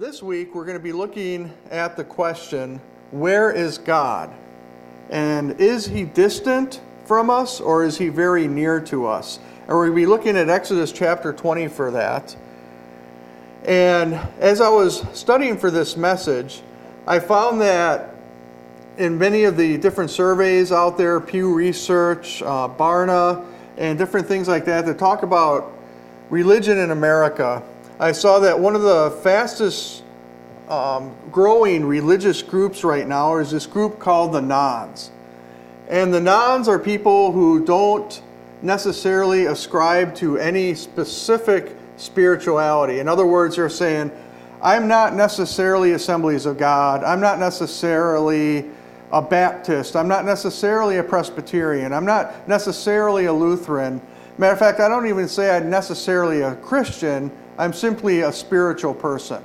This week we're going to be looking at the question where is God? And is he distant from us or is he very near to us? And to be looking at Exodus chapter 20 for that. And as I was studying for this message, I found that in many of the different surveys out there, Pew Research, uh, Barna, and different things like that, that talk about religion in America, I saw that one of the fastest um, growing religious groups right now is this group called the Nones. And the Nones are people who don't necessarily ascribe to any specific spirituality. In other words, they're saying, I'm not necessarily Assemblies of God. I'm not necessarily a Baptist. I'm not necessarily a Presbyterian. I'm not necessarily a Lutheran. Matter of fact, I don't even say I'm necessarily a Christian. I'm simply a spiritual person.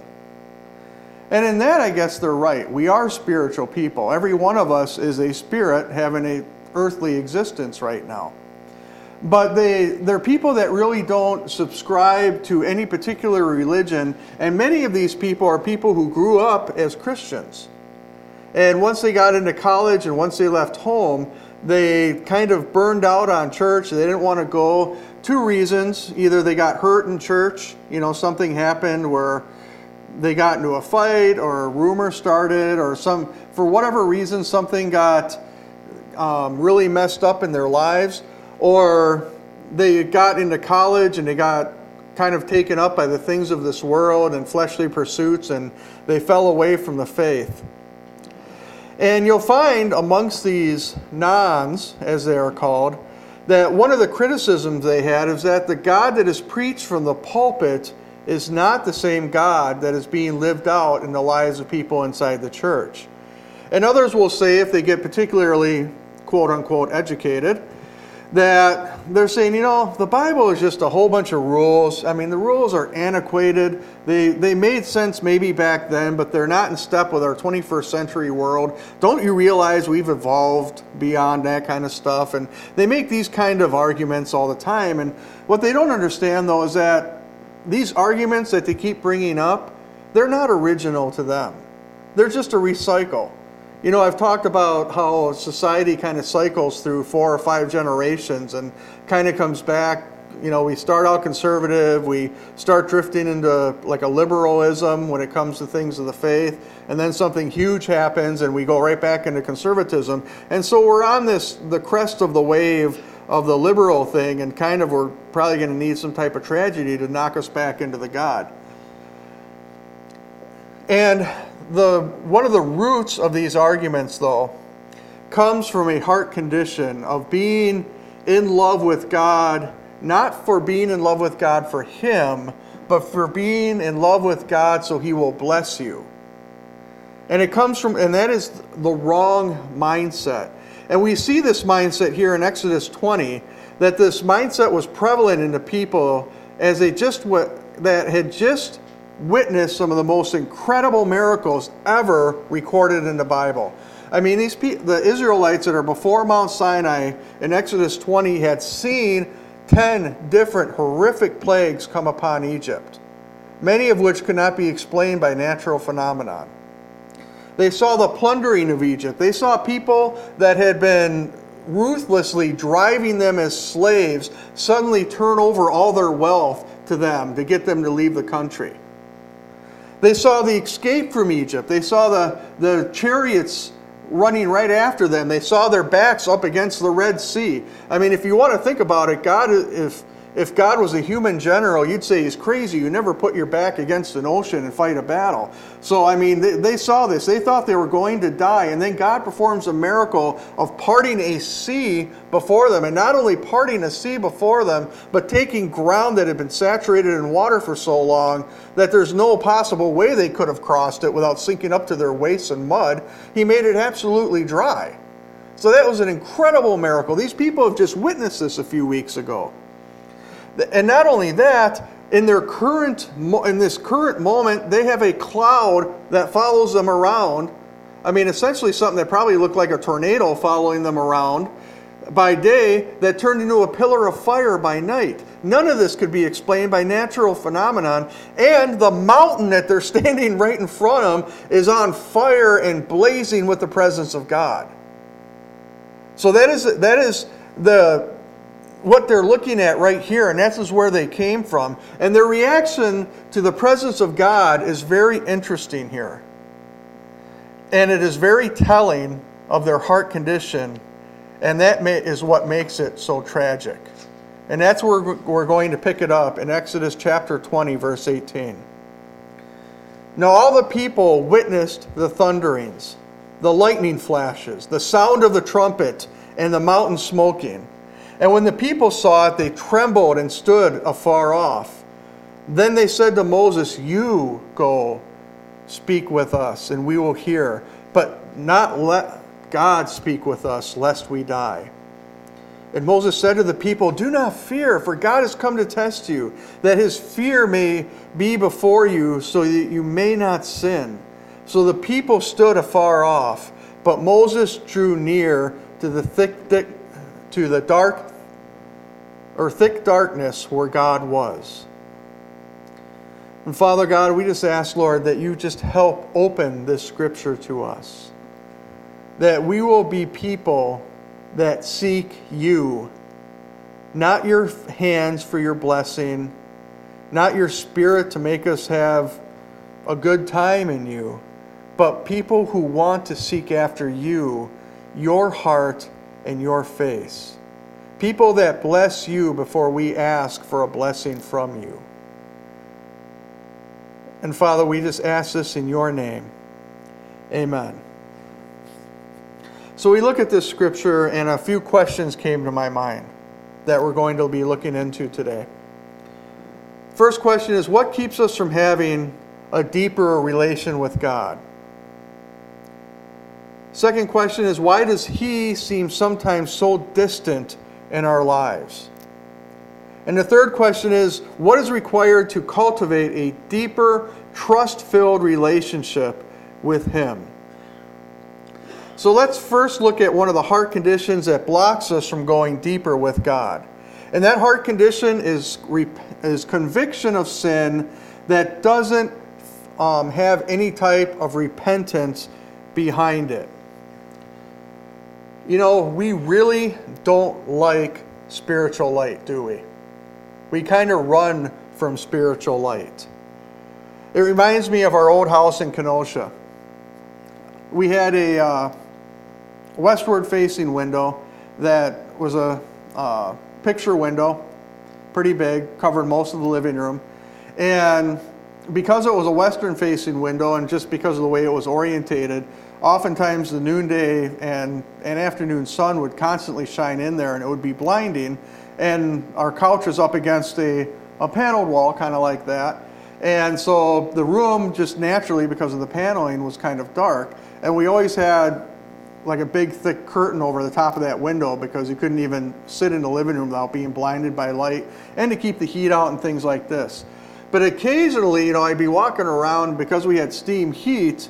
And in that, I guess they're right. We are spiritual people. Every one of us is a spirit having an earthly existence right now. But they, they're people that really don't subscribe to any particular religion. And many of these people are people who grew up as Christians. And once they got into college and once they left home, they kind of burned out on church. They didn't want to go. Two reasons. Either they got hurt in church, you know, something happened where they got into a fight or a rumor started or some, for whatever reason, something got um, really messed up in their lives. Or they got into college and they got kind of taken up by the things of this world and fleshly pursuits and they fell away from the faith. And you'll find amongst these nones, as they are called, that one of the criticisms they had is that the God that is preached from the pulpit is not the same God that is being lived out in the lives of people inside the church. And others will say, if they get particularly quote unquote educated, that they're saying, you know, the Bible is just a whole bunch of rules. I mean, the rules are antiquated. They, they made sense maybe back then, but they're not in step with our 21st century world. Don't you realize we've evolved beyond that kind of stuff? And they make these kind of arguments all the time. And what they don't understand, though, is that these arguments that they keep bringing up, they're not original to them. They're just a recycle. You know, I've talked about how society kind of cycles through four or five generations and kind of comes back. You know, we start out conservative, we start drifting into like a liberalism when it comes to things of the faith, and then something huge happens and we go right back into conservatism. And so we're on this, the crest of the wave of the liberal thing, and kind of we're probably going to need some type of tragedy to knock us back into the God. And the, one of the roots of these arguments, though, comes from a heart condition of being in love with God, not for being in love with God for Him, but for being in love with God so He will bless you. And it comes from, and that is the wrong mindset. And we see this mindset here in Exodus 20, that this mindset was prevalent in the people as they just what that had just witnessed some of the most incredible miracles ever recorded in the Bible. I mean, these the Israelites that are before Mount Sinai in Exodus 20 had seen 10 different horrific plagues come upon Egypt, many of which could not be explained by natural phenomenon. They saw the plundering of Egypt. They saw people that had been ruthlessly driving them as slaves suddenly turn over all their wealth to them to get them to leave the country. They saw the escape from Egypt. They saw the, the chariots running right after them. They saw their backs up against the Red Sea. I mean, if you want to think about it, God, if if God was a human general, you'd say he's crazy. You never put your back against an ocean and fight a battle. So, I mean, they, they, saw this. They thought they were going to die. And then God performs a miracle of parting a sea before them. And not only parting a sea before them, but taking ground that had been saturated in water for so long that there's no possible way they could have crossed it without sinking up to their waists in mud. He made it absolutely dry. So, that was an incredible miracle. These people have just witnessed this a few weeks ago. And not only that, in their current in this current moment, they have a cloud that follows them around. I mean, essentially something that probably looked like a tornado following them around by day that turned into a pillar of fire by night. None of this could be explained by natural phenomenon. And the mountain that they're standing right in front of is on fire and blazing with the presence of God. So that is that is the what they're looking at right here, and that's where they came from. And their reaction to the presence of God is very interesting here. And it is very telling of their heart condition, and that is what makes it so tragic. And that's where we're going to pick it up in Exodus chapter 20, verse 18. Now all the people witnessed the thunderings, the lightning flashes, the sound of the trumpet, and the mountain smoking. And when the people saw it, they trembled and stood afar off. Then they said to Moses, You go speak with us, and we will hear, but not let God speak with us, lest we die. And Moses said to the people, Do not fear, for God has come to test you, that his fear may be before you, so that you may not sin. So the people stood afar off, but Moses drew near to the thick, thick to the dark or thick darkness where God was. And Father God, we just ask, Lord, that you just help open this scripture to us. That we will be people that seek you, not your hands for your blessing, not your spirit to make us have a good time in you, but people who want to seek after you, your heart, and your face. People that bless you before we ask for a blessing from you. And Father, we just ask this in your name. Amen. So we look at this scripture, and a few questions came to my mind that we're going to be looking into today. First question is what keeps us from having a deeper relation with God? Second question is why does He seem sometimes so distant in our lives? And the third question is what is required to cultivate a deeper, trust filled relationship with Him? So let's first look at one of the heart conditions that blocks us from going deeper with God. And that heart condition is, is conviction of sin that doesn't um, have any type of repentance behind it. You know, we really don't like spiritual light, do we? We kind of run from spiritual light. It reminds me of our old house in Kenosha. We had a uh, westward facing window that was a uh, picture window, pretty big, covered most of the living room. And because it was a western facing window and just because of the way it was orientated, oftentimes the noonday and, and afternoon sun would constantly shine in there and it would be blinding. And our couch was up against a, a paneled wall, kind of like that. And so the room, just naturally, because of the paneling, was kind of dark. And we always had like a big thick curtain over the top of that window because you couldn't even sit in the living room without being blinded by light and to keep the heat out and things like this. But occasionally, you know, I'd be walking around because we had steam heat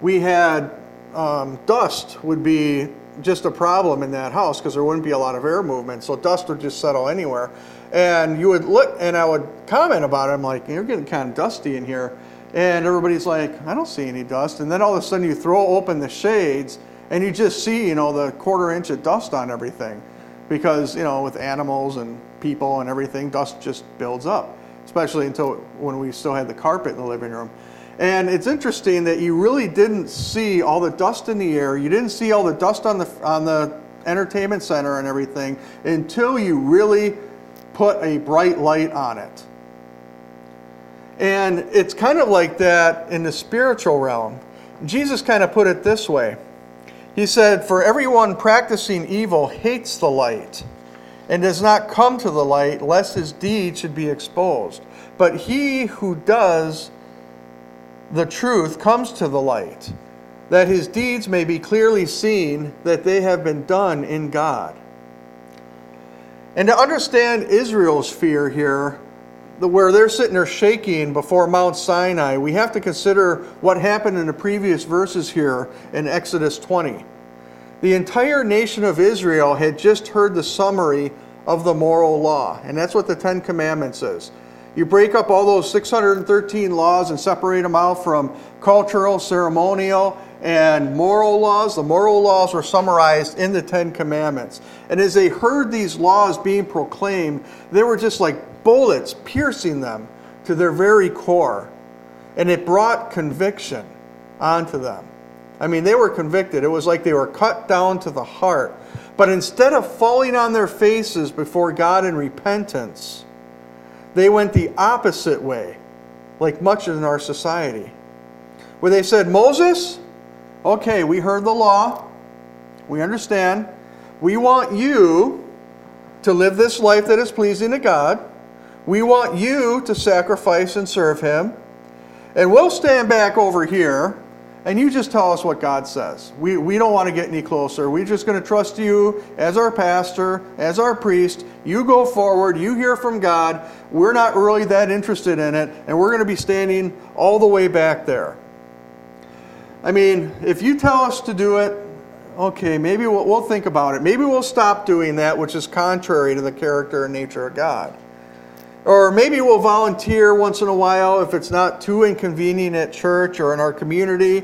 we had um, dust would be just a problem in that house because there wouldn't be a lot of air movement. So dust would just settle anywhere. And you would look, and I would comment about it. I'm like, you're getting kind of dusty in here. And everybody's like, I don't see any dust. And then all of a sudden you throw open the shades and you just see, you know, the quarter inch of dust on everything. Because, you know, with animals and people and everything, dust just builds up, especially until when we still had the carpet in the living room. And it's interesting that you really didn't see all the dust in the air. You didn't see all the dust on the on the entertainment center and everything until you really put a bright light on it. And it's kind of like that in the spiritual realm. Jesus kind of put it this way. He said, "For everyone practicing evil hates the light." and does not come to the light lest his deed should be exposed. But he who does the truth comes to the light, that his deeds may be clearly seen that they have been done in God. And to understand Israel's fear here, where they're sitting there shaking before Mount Sinai, we have to consider what happened in the previous verses here in Exodus 20. The entire nation of Israel had just heard the summary of the moral law. And that's what the Ten Commandments is. You break up all those 613 laws and separate them out from cultural, ceremonial, and moral laws. The moral laws were summarized in the Ten Commandments. And as they heard these laws being proclaimed, they were just like bullets piercing them to their very core. And it brought conviction onto them. I mean, they were convicted. It was like they were cut down to the heart. But instead of falling on their faces before God in repentance, they went the opposite way, like much in our society, where they said, Moses, okay, we heard the law, we understand. We want you to live this life that is pleasing to God. We want you to sacrifice and serve Him. And we'll stand back over here and you just tell us what God says. We, we don't want to get any closer. We're just going to trust you as our pastor, as our priest. You go forward, you hear from God. We're not really that interested in it, and we're going to be standing all the way back there. I mean, if you tell us to do it, okay, maybe we'll, we'll think about it. Maybe we'll stop doing that, which is contrary to the character and nature of God. Or maybe we'll volunteer once in a while if it's not too inconvenient at church or in our community.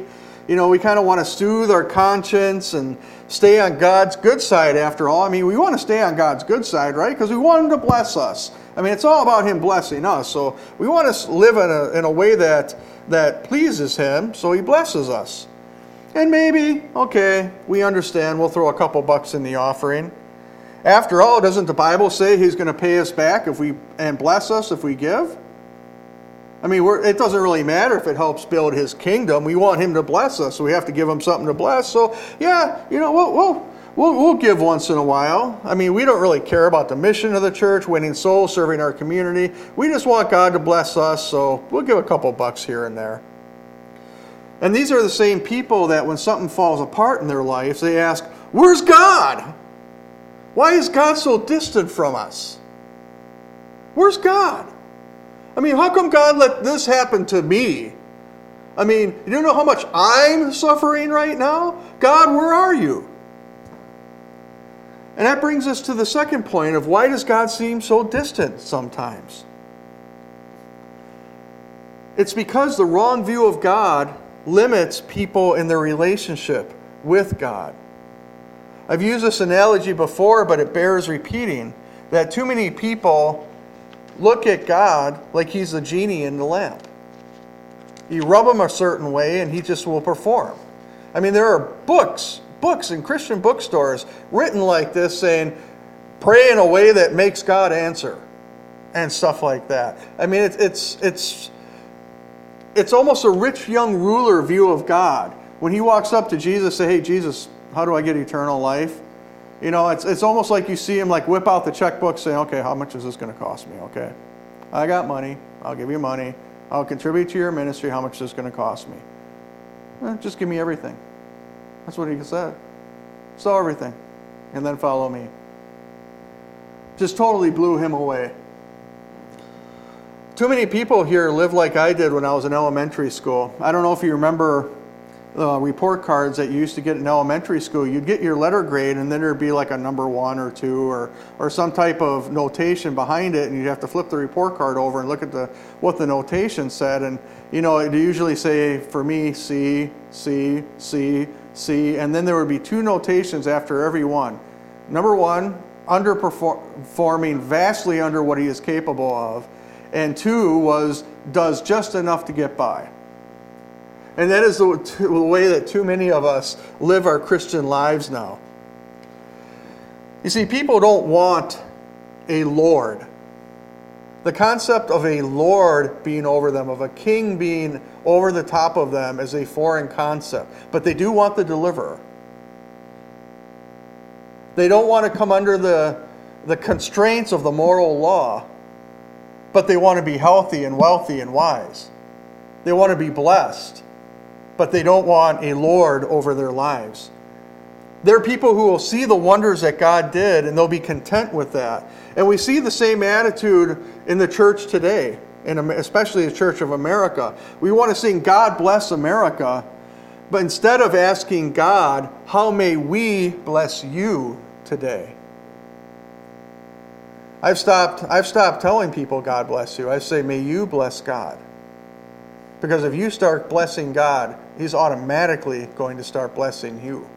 You know, we kind of want to soothe our conscience and stay on God's good side after all. I mean, we want to stay on God's good side, right? Because we want Him to bless us. I mean, it's all about Him blessing us. So we want to live in a, in a way that, that pleases Him, so He blesses us. And maybe, okay, we understand, we'll throw a couple bucks in the offering. After all, doesn't the Bible say He's going to pay us back if we and bless us if we give? I mean, it doesn't really matter if it helps build His kingdom. We want Him to bless us, so we have to give Him something to bless. So, yeah, you know, we'll, we'll, we'll, we'll give once in a while. I mean, we don't really care about the mission of the church, winning souls, serving our community. We just want God to bless us, so we'll give a couple bucks here and there. And these are the same people that when something falls apart in their lives, they ask, Where's God? Why is God so distant from us? Where's God? I mean, how come God let this happen to me? I mean, you don't know how much I'm suffering right now? God, where are you? And that brings us to the second point of why does God seem so distant sometimes? It's because the wrong view of God limits people in their relationship with God. I've used this analogy before, but it bears repeating that too many people look at God like he's a genie in the lamp. You rub him a certain way and he just will perform. I mean, there are books, books in Christian bookstores written like this saying, pray in a way that makes God answer and stuff like that. I mean, it's, it's, it's, it's almost a rich young ruler view of God. When he walks up to Jesus, say, hey, Jesus, how do I get eternal life? You know, it's, it's almost like you see him like whip out the checkbook saying, okay, how much is this going to cost me? Okay, I got money. I'll give you money. I'll contribute to your ministry. How much is this going to cost me? Eh, just give me everything. That's what he said. Sell everything and then follow me. Just totally blew him away. Too many people here live like I did when I was in elementary school. I don't know if you remember uh, report cards that you used to get in elementary school, you'd get your letter grade and then there'd be like a number one or two or, or some type of notation behind it and you'd have to flip the report card over and look at the what the notation said and you know it usually say for me C, C, C, C and then there would be two notations after every one. Number one, underperforming vastly under what he is capable of and two was does just enough to get by. And that is the, way that too many of us live our Christian lives now. You see, people don't want a Lord. The concept of a Lord being over them, of a king being over the top of them, is a foreign concept. But they do want the deliverer. They don't want to come under the, the constraints of the moral law, but they want to be healthy and wealthy and wise. They want to be blessed but they don't want a Lord over their lives. There are people who will see the wonders that God did and they'll be content with that. And we see the same attitude in the church today, in especially the Church of America. We want to sing, God bless America, but instead of asking God, how may we bless you today? I've stopped, I've stopped telling people God bless you. I say, may you bless God. Because if you start blessing God, He's automatically going to start blessing you.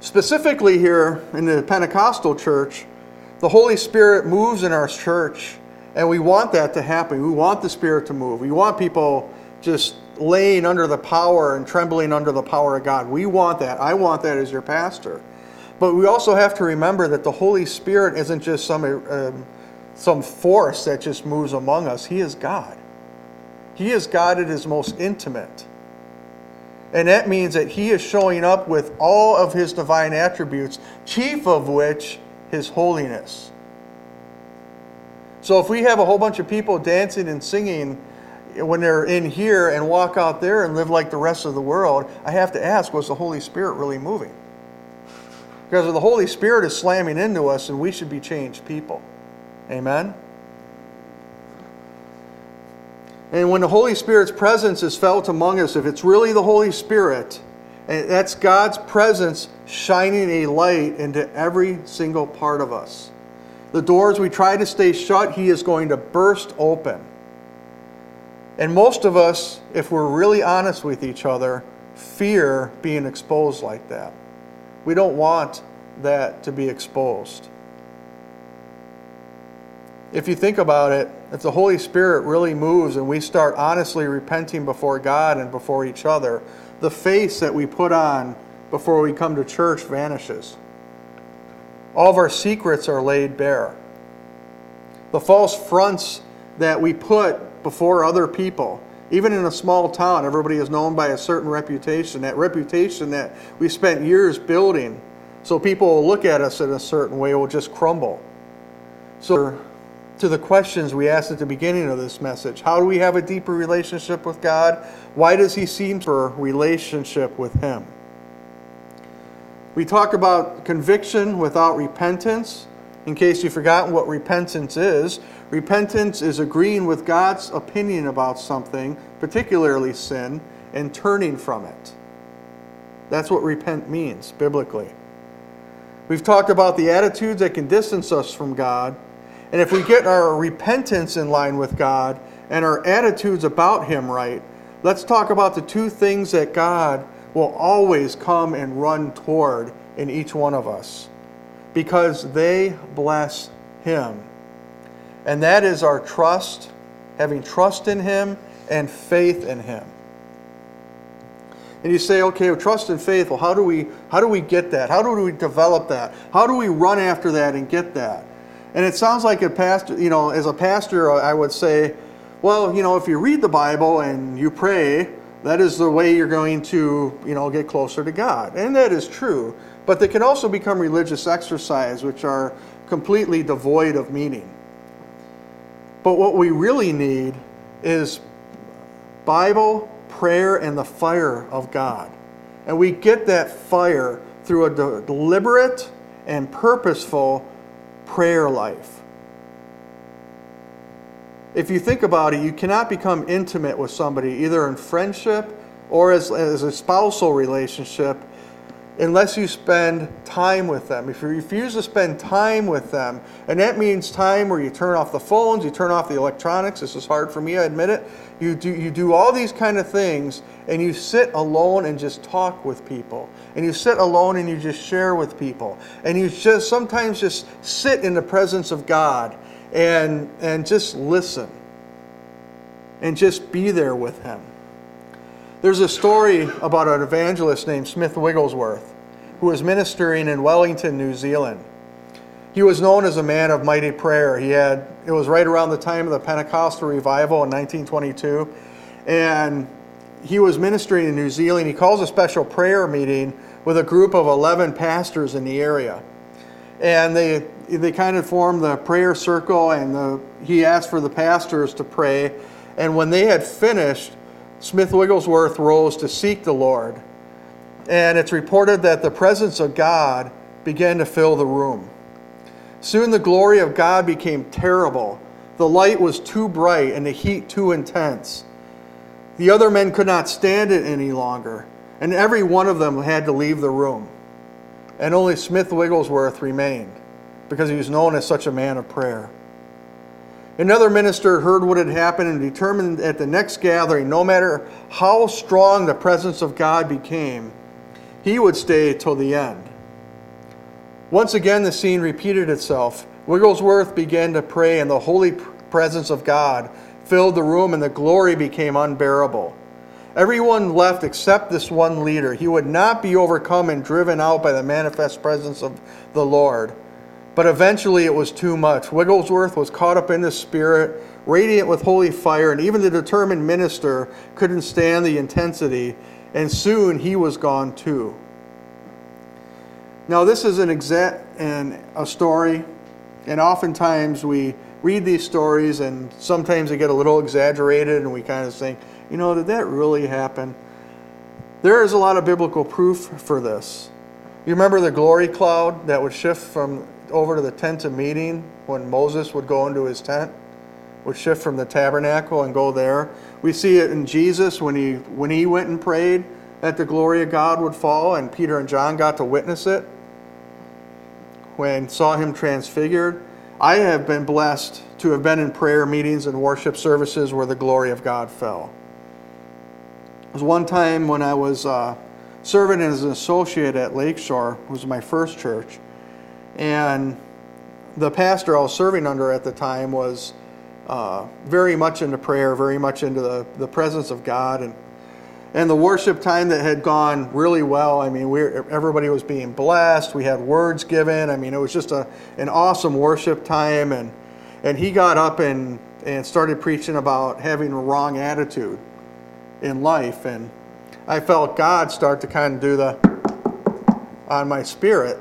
Specifically, here in the Pentecostal church, the Holy Spirit moves in our church, and we want that to happen. We want the Spirit to move. We want people just laying under the power and trembling under the power of God. We want that. I want that as your pastor. But we also have to remember that the Holy Spirit isn't just some, um, some force that just moves among us. He is God. He is God at his most intimate. And that means that he is showing up with all of his divine attributes, chief of which his holiness. So if we have a whole bunch of people dancing and singing when they're in here and walk out there and live like the rest of the world, I have to ask was the Holy Spirit really moving? Because the Holy Spirit is slamming into us and we should be changed people. Amen? And when the Holy Spirit's presence is felt among us, if it's really the Holy Spirit, and that's God's presence shining a light into every single part of us. The doors we try to stay shut, He is going to burst open. And most of us, if we're really honest with each other, fear being exposed like that. We don't want that to be exposed. If you think about it, if the Holy Spirit really moves and we start honestly repenting before God and before each other, the face that we put on before we come to church vanishes. All of our secrets are laid bare. The false fronts that we put before other people even in a small town, everybody is known by a certain reputation. That reputation that we spent years building, so people will look at us in a certain way, will just crumble. So, to the questions we asked at the beginning of this message how do we have a deeper relationship with God? Why does He seem for relationship with Him? We talked about conviction without repentance. In case you've forgotten what repentance is, repentance is agreeing with God's opinion about something, particularly sin, and turning from it. That's what repent means biblically. We've talked about the attitudes that can distance us from God. And if we get our repentance in line with God and our attitudes about Him right, let's talk about the two things that God will always come and run toward in each one of us because they bless Him. And that is our trust, having trust in Him and faith in Him. And you say, okay, well, trust and faith, well, how do we how do we get that? How do we develop that? How do we run after that and get that? And it sounds like a pastor, you know, as a pastor, I would say, well, you know, if you read the Bible and you pray, that is the way you're going to, you know, get closer to God. And that is true. But they can also become religious exercise, which are completely devoid of meaning. But what we really need is Bible, prayer, and the fire of God. And we get that fire through a de- deliberate and purposeful prayer life. If you think about it, you cannot become intimate with somebody either in friendship or as, as a spousal relationship unless you spend time with them. If you refuse to spend time with them, and that means time where you turn off the phones, you turn off the electronics. This is hard for me, I admit it. You do, you do all these kind of things, and you sit alone and just talk with people. And you sit alone and you just share with people. And you just sometimes just sit in the presence of God and, and just listen and just be there with Him. There's a story about an evangelist named Smith Wigglesworth who was ministering in Wellington, New Zealand. He was known as a man of mighty prayer. He had it was right around the time of the Pentecostal revival in 1922 and he was ministering in New Zealand. He calls a special prayer meeting with a group of 11 pastors in the area. And they they kind of formed the prayer circle and the, he asked for the pastors to pray and when they had finished Smith Wigglesworth rose to seek the Lord. And it's reported that the presence of God began to fill the room. Soon the glory of God became terrible. The light was too bright and the heat too intense. The other men could not stand it any longer, and every one of them had to leave the room. and only Smith Wigglesworth remained because he was known as such a man of prayer. Another minister heard what had happened and determined at the next gathering, no matter how strong the presence of God became, he would stay till the end. Once again, the scene repeated itself. Wigglesworth began to pray, and the holy presence of God filled the room, and the glory became unbearable. Everyone left except this one leader. He would not be overcome and driven out by the manifest presence of the Lord. But eventually it was too much. Wigglesworth was caught up in the Spirit, radiant with holy fire, and even the determined minister couldn't stand the intensity, and soon he was gone too. Now, this is an exact and a story, and oftentimes we read these stories, and sometimes they get a little exaggerated, and we kind of think, you know, did that really happen? There is a lot of biblical proof for this. You remember the glory cloud that would shift from over to the tent of meeting when Moses would go into his tent, would shift from the tabernacle and go there. We see it in Jesus when he when he went and prayed that the glory of God would fall, and Peter and John got to witness it when saw him transfigured. I have been blessed to have been in prayer meetings and worship services where the glory of God fell. There was one time when I was uh, serving as an associate at Lakeshore, it was my first church, and the pastor I was serving under at the time was uh, very much into prayer, very much into the, the presence of God, and and the worship time that had gone really well. I mean, we everybody was being blessed. We had words given. I mean, it was just a an awesome worship time, and and he got up and and started preaching about having a wrong attitude in life. And I felt God start to kind of do the on my spirit.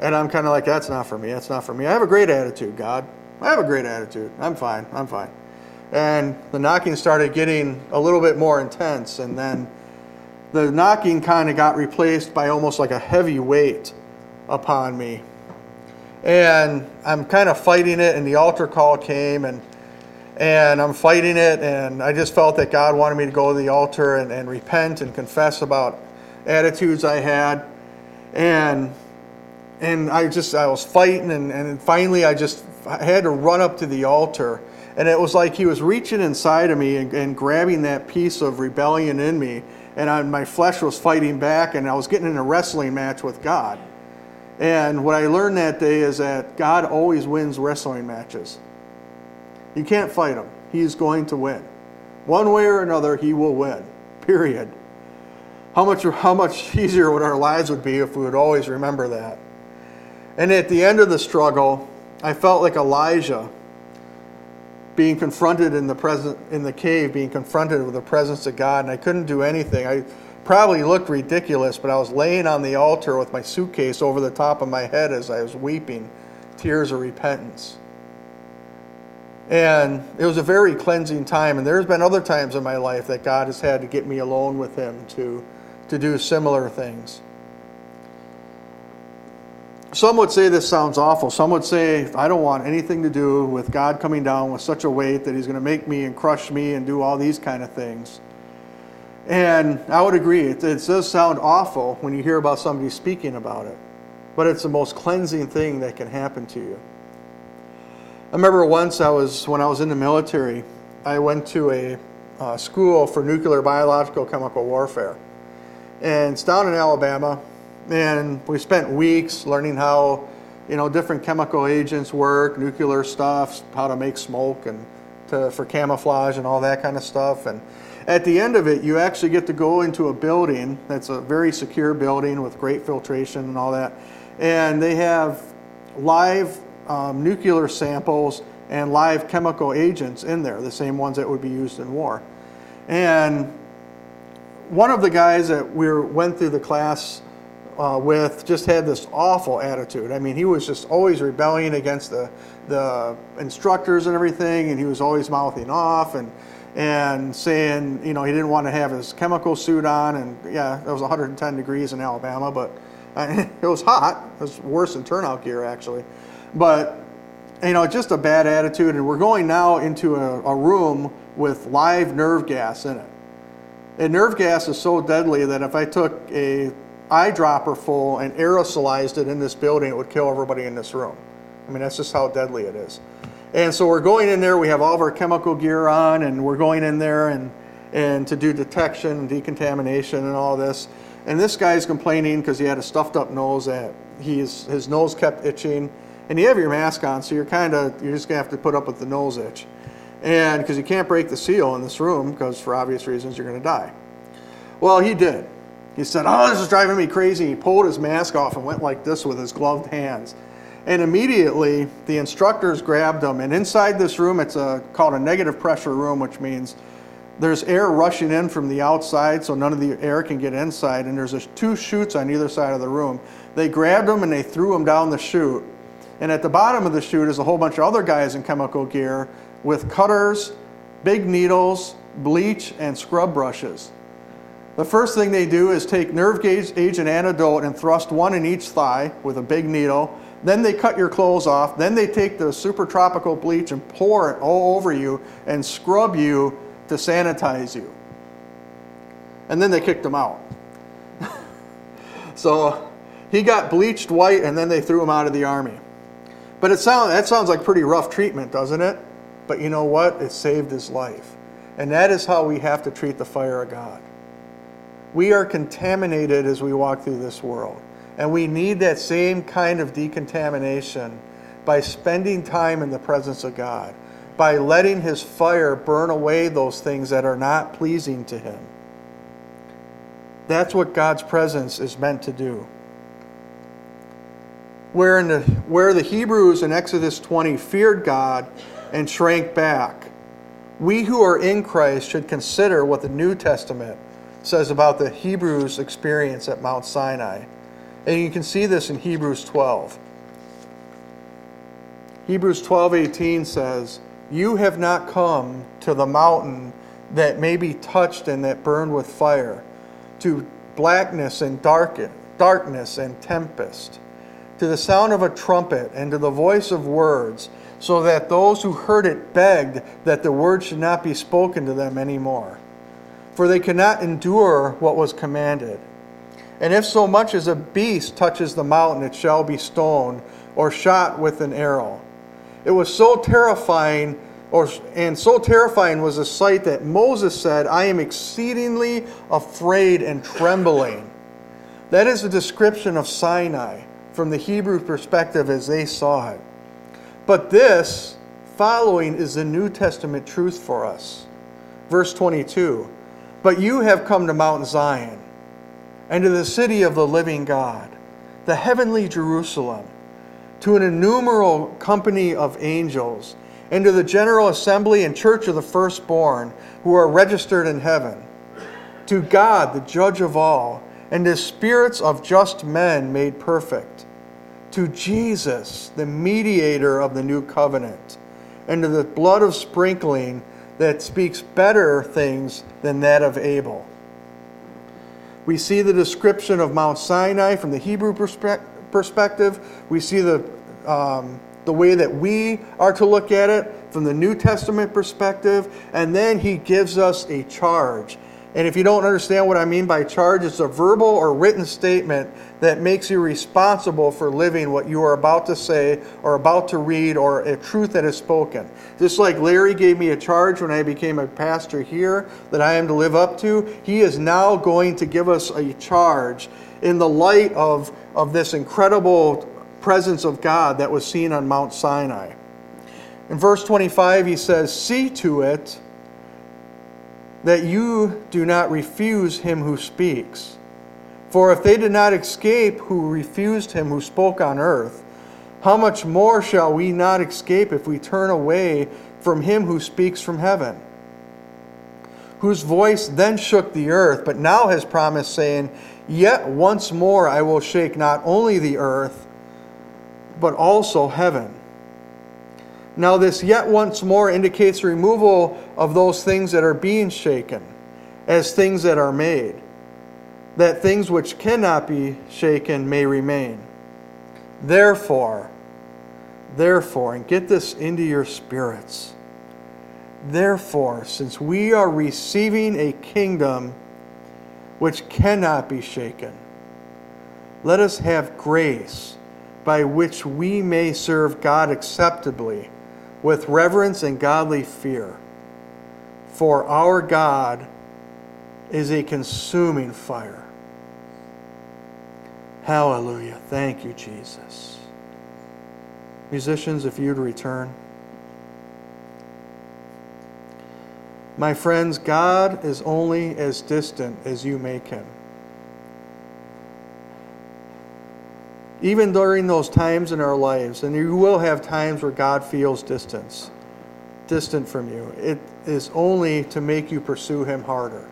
And I'm kind of like, that's not for me. That's not for me. I have a great attitude, God. I have a great attitude. I'm fine. I'm fine. And the knocking started getting a little bit more intense. And then the knocking kind of got replaced by almost like a heavy weight upon me. And I'm kind of fighting it, and the altar call came, and and I'm fighting it, and I just felt that God wanted me to go to the altar and, and repent and confess about attitudes I had, and and I just I was fighting, and, and finally I just I had to run up to the altar, and it was like He was reaching inside of me and, and grabbing that piece of rebellion in me, and I, my flesh was fighting back, and I was getting in a wrestling match with God. And what I learned that day is that God always wins wrestling matches. You can't fight him. He's going to win. One way or another, he will win. Period. How much, how much easier would our lives would be if we would always remember that? And at the end of the struggle, I felt like Elijah being confronted in the present in the cave, being confronted with the presence of God, and I couldn't do anything. I probably looked ridiculous, but I was laying on the altar with my suitcase over the top of my head as I was weeping, tears of repentance. And it was a very cleansing time. And there's been other times in my life that God has had to get me alone with Him to, to do similar things. Some would say this sounds awful. Some would say, I don't want anything to do with God coming down with such a weight that He's going to make me and crush me and do all these kind of things. And I would agree, it, it does sound awful when you hear about somebody speaking about it, but it's the most cleansing thing that can happen to you. I remember once I was, when I was in the military, I went to a uh, school for nuclear, biological, chemical warfare. And it's down in Alabama, and we spent weeks learning how, you know, different chemical agents work, nuclear stuff, how to make smoke and to, for camouflage and all that kind of stuff. And at the end of it, you actually get to go into a building that's a very secure building with great filtration and all that. And they have live um, nuclear samples and live chemical agents in there, the same ones that would be used in war. And one of the guys that we went through the class uh, with just had this awful attitude. I mean, he was just always rebelling against the, the instructors and everything, and he was always mouthing off and, and saying, you know, he didn't want to have his chemical suit on. And yeah, it was 110 degrees in Alabama, but it was hot. It was worse than turnout gear, actually. But, you know, just a bad attitude. And we're going now into a, a room with live nerve gas in it. And nerve gas is so deadly that if I took a eyedropper full and aerosolized it in this building, it would kill everybody in this room. I mean, that's just how deadly it is. And so we're going in there, we have all of our chemical gear on, and we're going in there and, and to do detection and decontamination and all this. And this guy's complaining because he had a stuffed up nose that he's, his nose kept itching. And you have your mask on, so you're kind of, you're just going to have to put up with the nose itch. And because you can't break the seal in this room, because for obvious reasons you're going to die. Well, he did. He said, Oh, this is driving me crazy. He pulled his mask off and went like this with his gloved hands. And immediately the instructors grabbed him. And inside this room, it's a, called a negative pressure room, which means there's air rushing in from the outside, so none of the air can get inside. And there's two chutes on either side of the room. They grabbed him and they threw him down the chute. And at the bottom of the chute is a whole bunch of other guys in chemical gear with cutters, big needles, bleach, and scrub brushes. The first thing they do is take nerve gauge agent antidote and thrust one in each thigh with a big needle. Then they cut your clothes off. Then they take the super tropical bleach and pour it all over you and scrub you to sanitize you. And then they kicked him out. so he got bleached white and then they threw him out of the army. But it sound, that sounds like pretty rough treatment, doesn't it? But you know what? It saved his life. And that is how we have to treat the fire of God. We are contaminated as we walk through this world. And we need that same kind of decontamination by spending time in the presence of God, by letting His fire burn away those things that are not pleasing to Him. That's what God's presence is meant to do. Where, the, where the Hebrews in Exodus 20 feared God and shrank back, we who are in Christ should consider what the New Testament says about the Hebrews' experience at Mount Sinai. And you can see this in Hebrews 12. Hebrews 12:18 says, "You have not come to the mountain that may be touched and that burned with fire, to blackness and darkness and tempest, to the sound of a trumpet and to the voice of words, so that those who heard it begged that the word should not be spoken to them anymore." For they cannot endure what was commanded. And if so much as a beast touches the mountain, it shall be stoned or shot with an arrow. It was so terrifying, or, and so terrifying was the sight that Moses said, I am exceedingly afraid and trembling. That is a description of Sinai from the Hebrew perspective as they saw it. But this following is the New Testament truth for us. Verse 22 but you have come to Mount Zion and to the city of the living God, the heavenly Jerusalem, to an innumerable company of angels, and to the general assembly and church of the firstborn who are registered in heaven, to God, the judge of all, and the spirits of just men made perfect, to Jesus, the mediator of the new covenant, and to the blood of sprinkling that speaks better things than that of Abel. We see the description of Mount Sinai from the Hebrew perspective. We see the, um, the way that we are to look at it from the New Testament perspective. And then he gives us a charge. And if you don't understand what I mean by charge, it's a verbal or written statement that makes you responsible for living what you are about to say or about to read or a truth that is spoken. Just like Larry gave me a charge when I became a pastor here that I am to live up to, he is now going to give us a charge in the light of, of this incredible presence of God that was seen on Mount Sinai. In verse 25, he says, See to it that you do not refuse him who speaks. For if they did not escape who refused him who spoke on earth, how much more shall we not escape if we turn away from him who speaks from heaven? Whose voice then shook the earth, but now has promised, saying, Yet once more I will shake not only the earth, but also heaven. Now, this yet once more indicates removal of those things that are being shaken as things that are made, that things which cannot be shaken may remain. Therefore, therefore, and get this into your spirits. Therefore, since we are receiving a kingdom which cannot be shaken, let us have grace by which we may serve God acceptably with reverence and godly fear. For our God is a consuming fire. Hallelujah. Thank you, Jesus. Musicians, if you'd return. My friends, God is only as distant as you make him. Even during those times in our lives, and you will have times where God feels distance, distant from you, it is only to make you pursue him harder.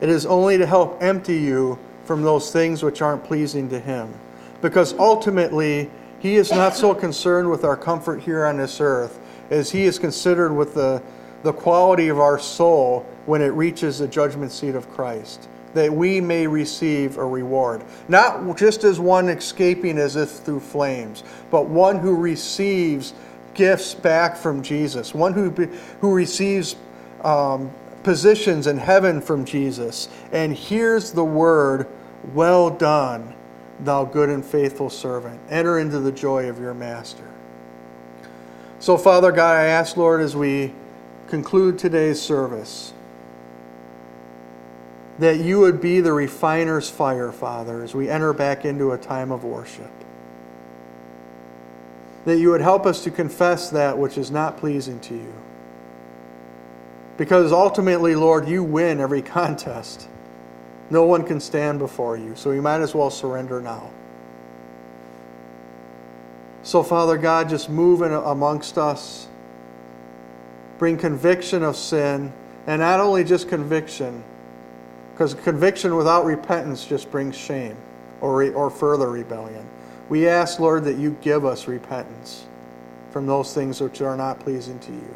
It is only to help empty you from those things which aren't pleasing to him. Because ultimately, he is not so concerned with our comfort here on this earth as he is considered with the, the quality of our soul when it reaches the judgment seat of Christ, that we may receive a reward. Not just as one escaping as if through flames, but one who receives gifts back from Jesus, one who, who receives um, positions in heaven from Jesus and hears the word, Well done thou good and faithful servant. Enter into the joy of your master. So, Father God, I ask, Lord, as we conclude today's service, that you would be the refiner's fire, Father, as we enter back into a time of worship. That you would help us to confess that which is not pleasing to you. Because ultimately, Lord, you win every contest. No one can stand before you, so you might as well surrender now. So, Father God, just move in amongst us. Bring conviction of sin, and not only just conviction, because conviction without repentance just brings shame or, or further rebellion. We ask, Lord, that you give us repentance from those things which are not pleasing to you.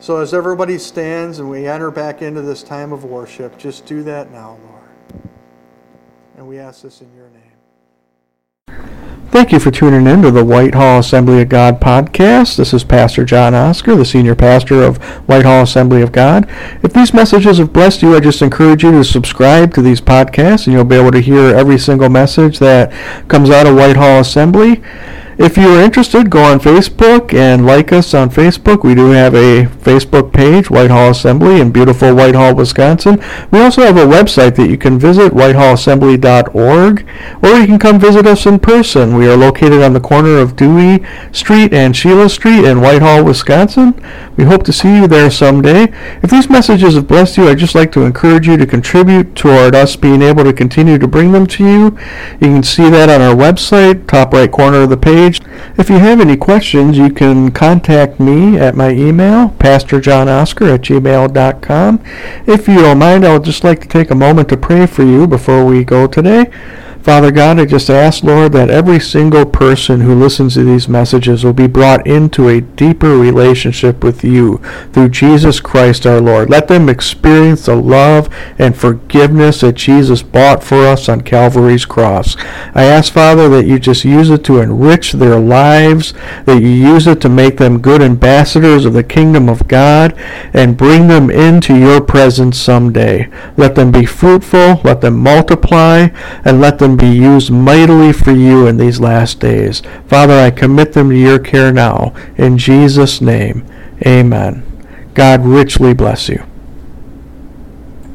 So, as everybody stands and we enter back into this time of worship, just do that now, Lord. And we ask this in your name. Thank you for tuning in to the Whitehall Assembly of God podcast. This is Pastor John Oscar, the senior pastor of Whitehall Assembly of God. If these messages have blessed you, I just encourage you to subscribe to these podcasts, and you'll be able to hear every single message that comes out of Whitehall Assembly. If you are interested, go on Facebook and like us on Facebook. We do have a Facebook page, Whitehall Assembly in beautiful Whitehall, Wisconsin. We also have a website that you can visit, whitehallassembly.org, or you can come visit us in person. We are located on the corner of Dewey Street and Sheila Street in Whitehall, Wisconsin. We hope to see you there someday. If these messages have blessed you, I'd just like to encourage you to contribute toward us being able to continue to bring them to you. You can see that on our website, top right corner of the page page. If you have any questions, you can contact me at my email, pastorjohnoscar at gmail.com. If you don't mind, I would just like to take a moment to pray for you before we go today. Father God, I just ask, Lord, that every single person who listens to these messages will be brought into a deeper relationship with you through Jesus Christ our Lord. Let them experience the love and forgiveness that Jesus bought for us on Calvary's cross. I ask, Father, that you just use it to enrich their lives, that you use it to make them good ambassadors of the kingdom of God, and bring them into your presence someday. Let them be fruitful, let them multiply, and let them be used mightily for you in these last days. Father, I commit them to your care now. In Jesus' name, amen. God richly bless you.